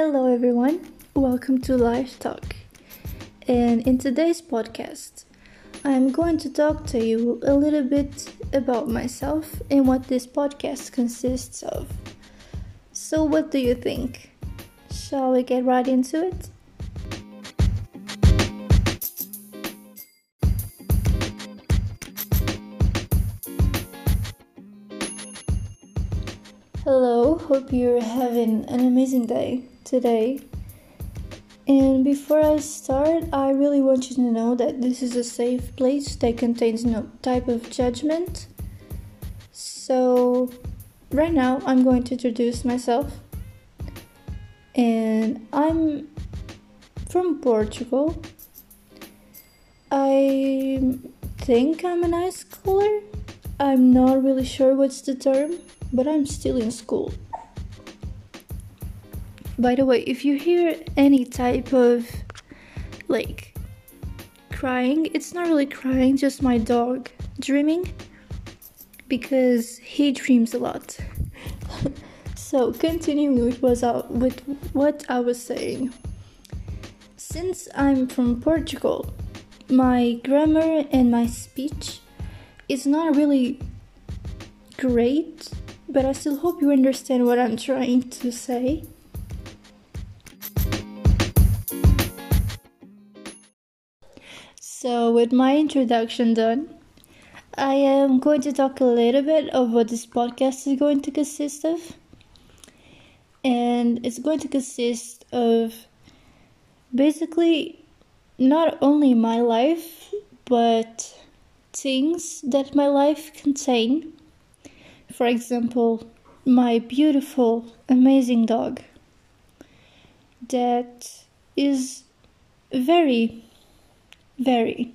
Hello, everyone. Welcome to Life Talk. And in today's podcast, I'm going to talk to you a little bit about myself and what this podcast consists of. So, what do you think? Shall we get right into it? Hello, hope you're having an amazing day today. And before I start, I really want you to know that this is a safe place that contains no type of judgment. So, right now, I'm going to introduce myself. And I'm from Portugal. I think I'm an ice schooler. I'm not really sure what's the term but I'm still in school. By the way, if you hear any type of like crying, it's not really crying, just my dog dreaming because he dreams a lot. so, continuing with was uh, with what I was saying. Since I'm from Portugal, my grammar and my speech is not really great but I still hope you understand what I'm trying to say. So, with my introduction done, I am going to talk a little bit of what this podcast is going to consist of. And it's going to consist of basically not only my life, but things that my life contain for example, my beautiful, amazing dog that is very, very,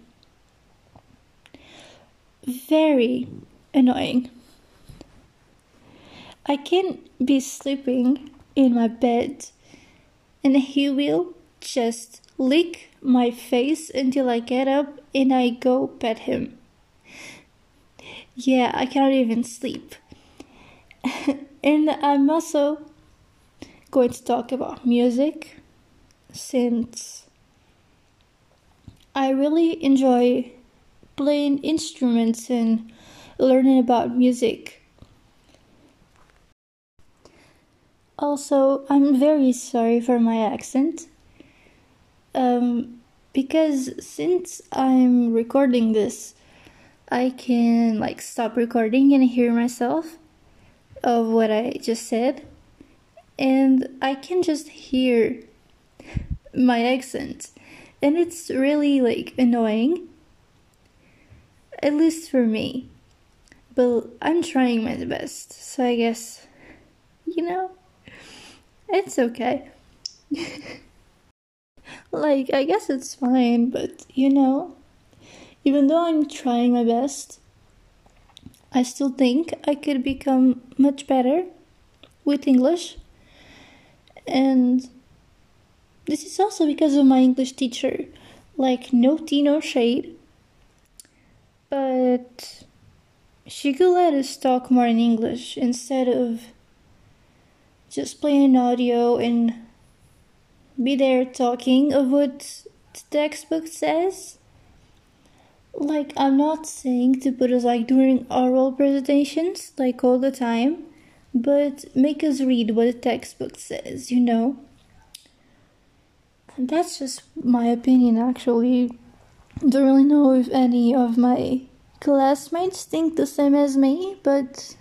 very annoying. I can't be sleeping in my bed and he will just lick my face until I get up and I go pet him. Yeah, I cannot even sleep. and I'm also going to talk about music since I really enjoy playing instruments and learning about music. Also, I'm very sorry for my accent. Um, because since I'm recording this, I can like stop recording and hear myself of what I just said, and I can just hear my accent, and it's really like annoying, at least for me. But I'm trying my best, so I guess, you know, it's okay. like, I guess it's fine, but you know, even though I'm trying my best, I still think I could become much better with English. And this is also because of my English teacher. Like, no tea, no shade. But she could let us talk more in English instead of just playing audio and be there talking of what the textbook says like i'm not saying to put us like during oral presentations like all the time but make us read what the textbook says you know? And that's just my opinion actually. Don't really know if any of my classmates think the same as me but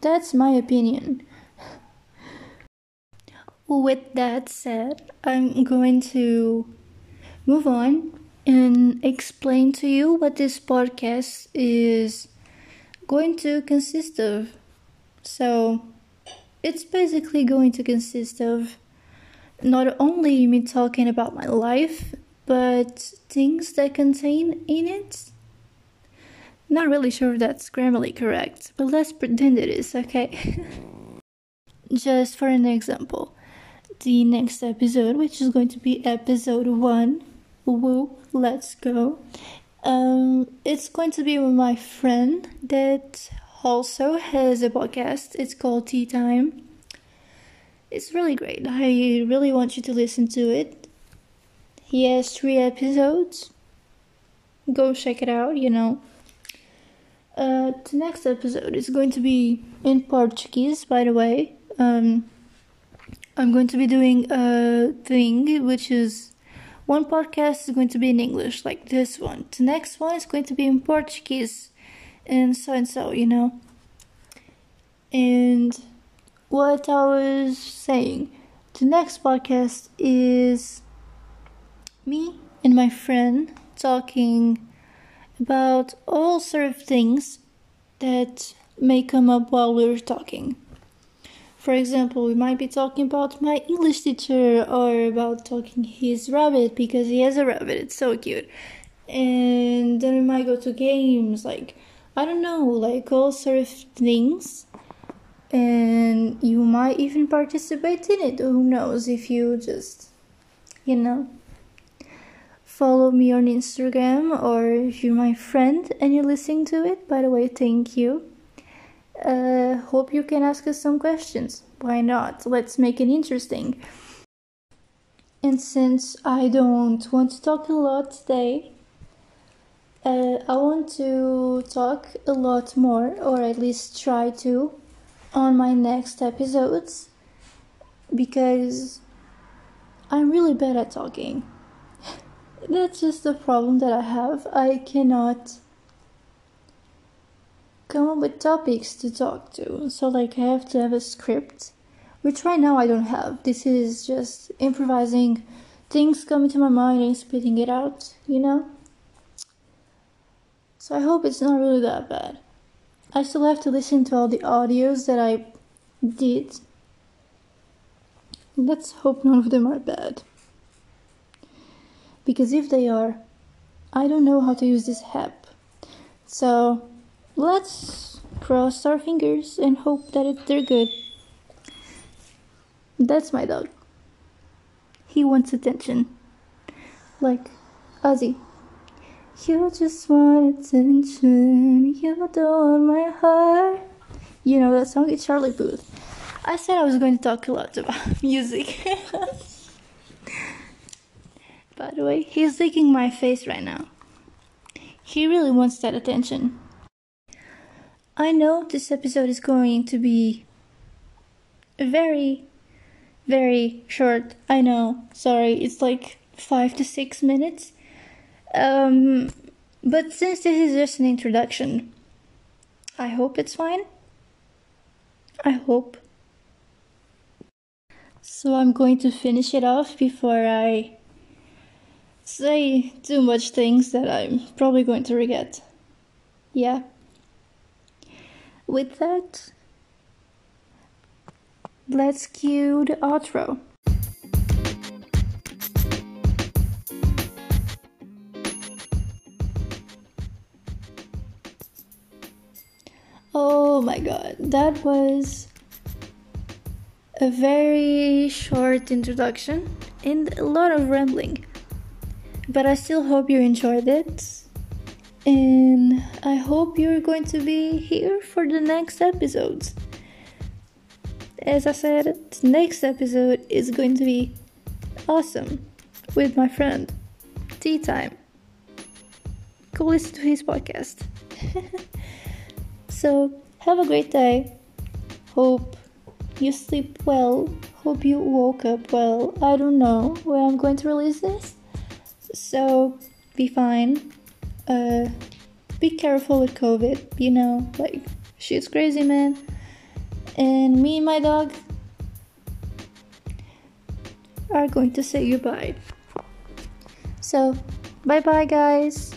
that's my opinion. With that said i'm going to move on and explain to you what this podcast is going to consist of. So, it's basically going to consist of not only me talking about my life, but things that contain in it. Not really sure if that's grammarly correct, but let's pretend it is, okay? Just for an example, the next episode, which is going to be episode 1, woo, let's go. Um, it's going to be with my friend that also has a podcast. It's called Tea Time. It's really great. I really want you to listen to it. He has three episodes. Go check it out, you know. Uh, the next episode is going to be in Portuguese, by the way. Um, I'm going to be doing a thing which is one podcast is going to be in English, like this one. The next one is going to be in Portuguese, and so and so, you know. And what I was saying, the next podcast is me and my friend talking about all sort of things that may come up while we're talking. For example, we might be talking about my English teacher or about talking his rabbit because he has a rabbit. It's so cute. And then we might go to games, like I don't know, like all sort of things. And you might even participate in it. Who knows if you just, you know, follow me on Instagram or if you're my friend and you're listening to it. By the way, thank you. Uh, hope you can ask us some questions. Why not? Let's make it interesting. And since I don't want to talk a lot today, uh, I want to talk a lot more, or at least try to, on my next episodes because I'm really bad at talking. That's just the problem that I have. I cannot come up with topics to talk to. So like I have to have a script, which right now I don't have. This is just improvising things coming to my mind and spitting it out, you know? So I hope it's not really that bad. I still have to listen to all the audios that I did. Let's hope none of them are bad. Because if they are, I don't know how to use this app. So let's cross our fingers and hope that it, they're good. That's my dog. He wants attention. Like Ozzy. You just want attention. You don't my heart. You know that song? It's Charlie Puth. I said I was going to talk a lot about music. By the way, he's licking my face right now. He really wants that attention. I know this episode is going to be very, very short. I know. Sorry, it's like five to six minutes. Um, but since this is just an introduction, I hope it's fine. I hope. So I'm going to finish it off before I say too much things that I'm probably going to regret. Yeah. With that, let's cue the outro. Oh my god, that was a very short introduction and a lot of rambling. But I still hope you enjoyed it. And I hope you're going to be here for the next episodes. As I said, the next episode is going to be awesome with my friend. Tea time. Go listen to his podcast. So, have a great day. Hope you sleep well. Hope you woke up well. I don't know when I'm going to release this. So, be fine. Uh, be careful with COVID. You know, like, she's crazy, man. And me and my dog are going to say goodbye. So, bye bye, guys.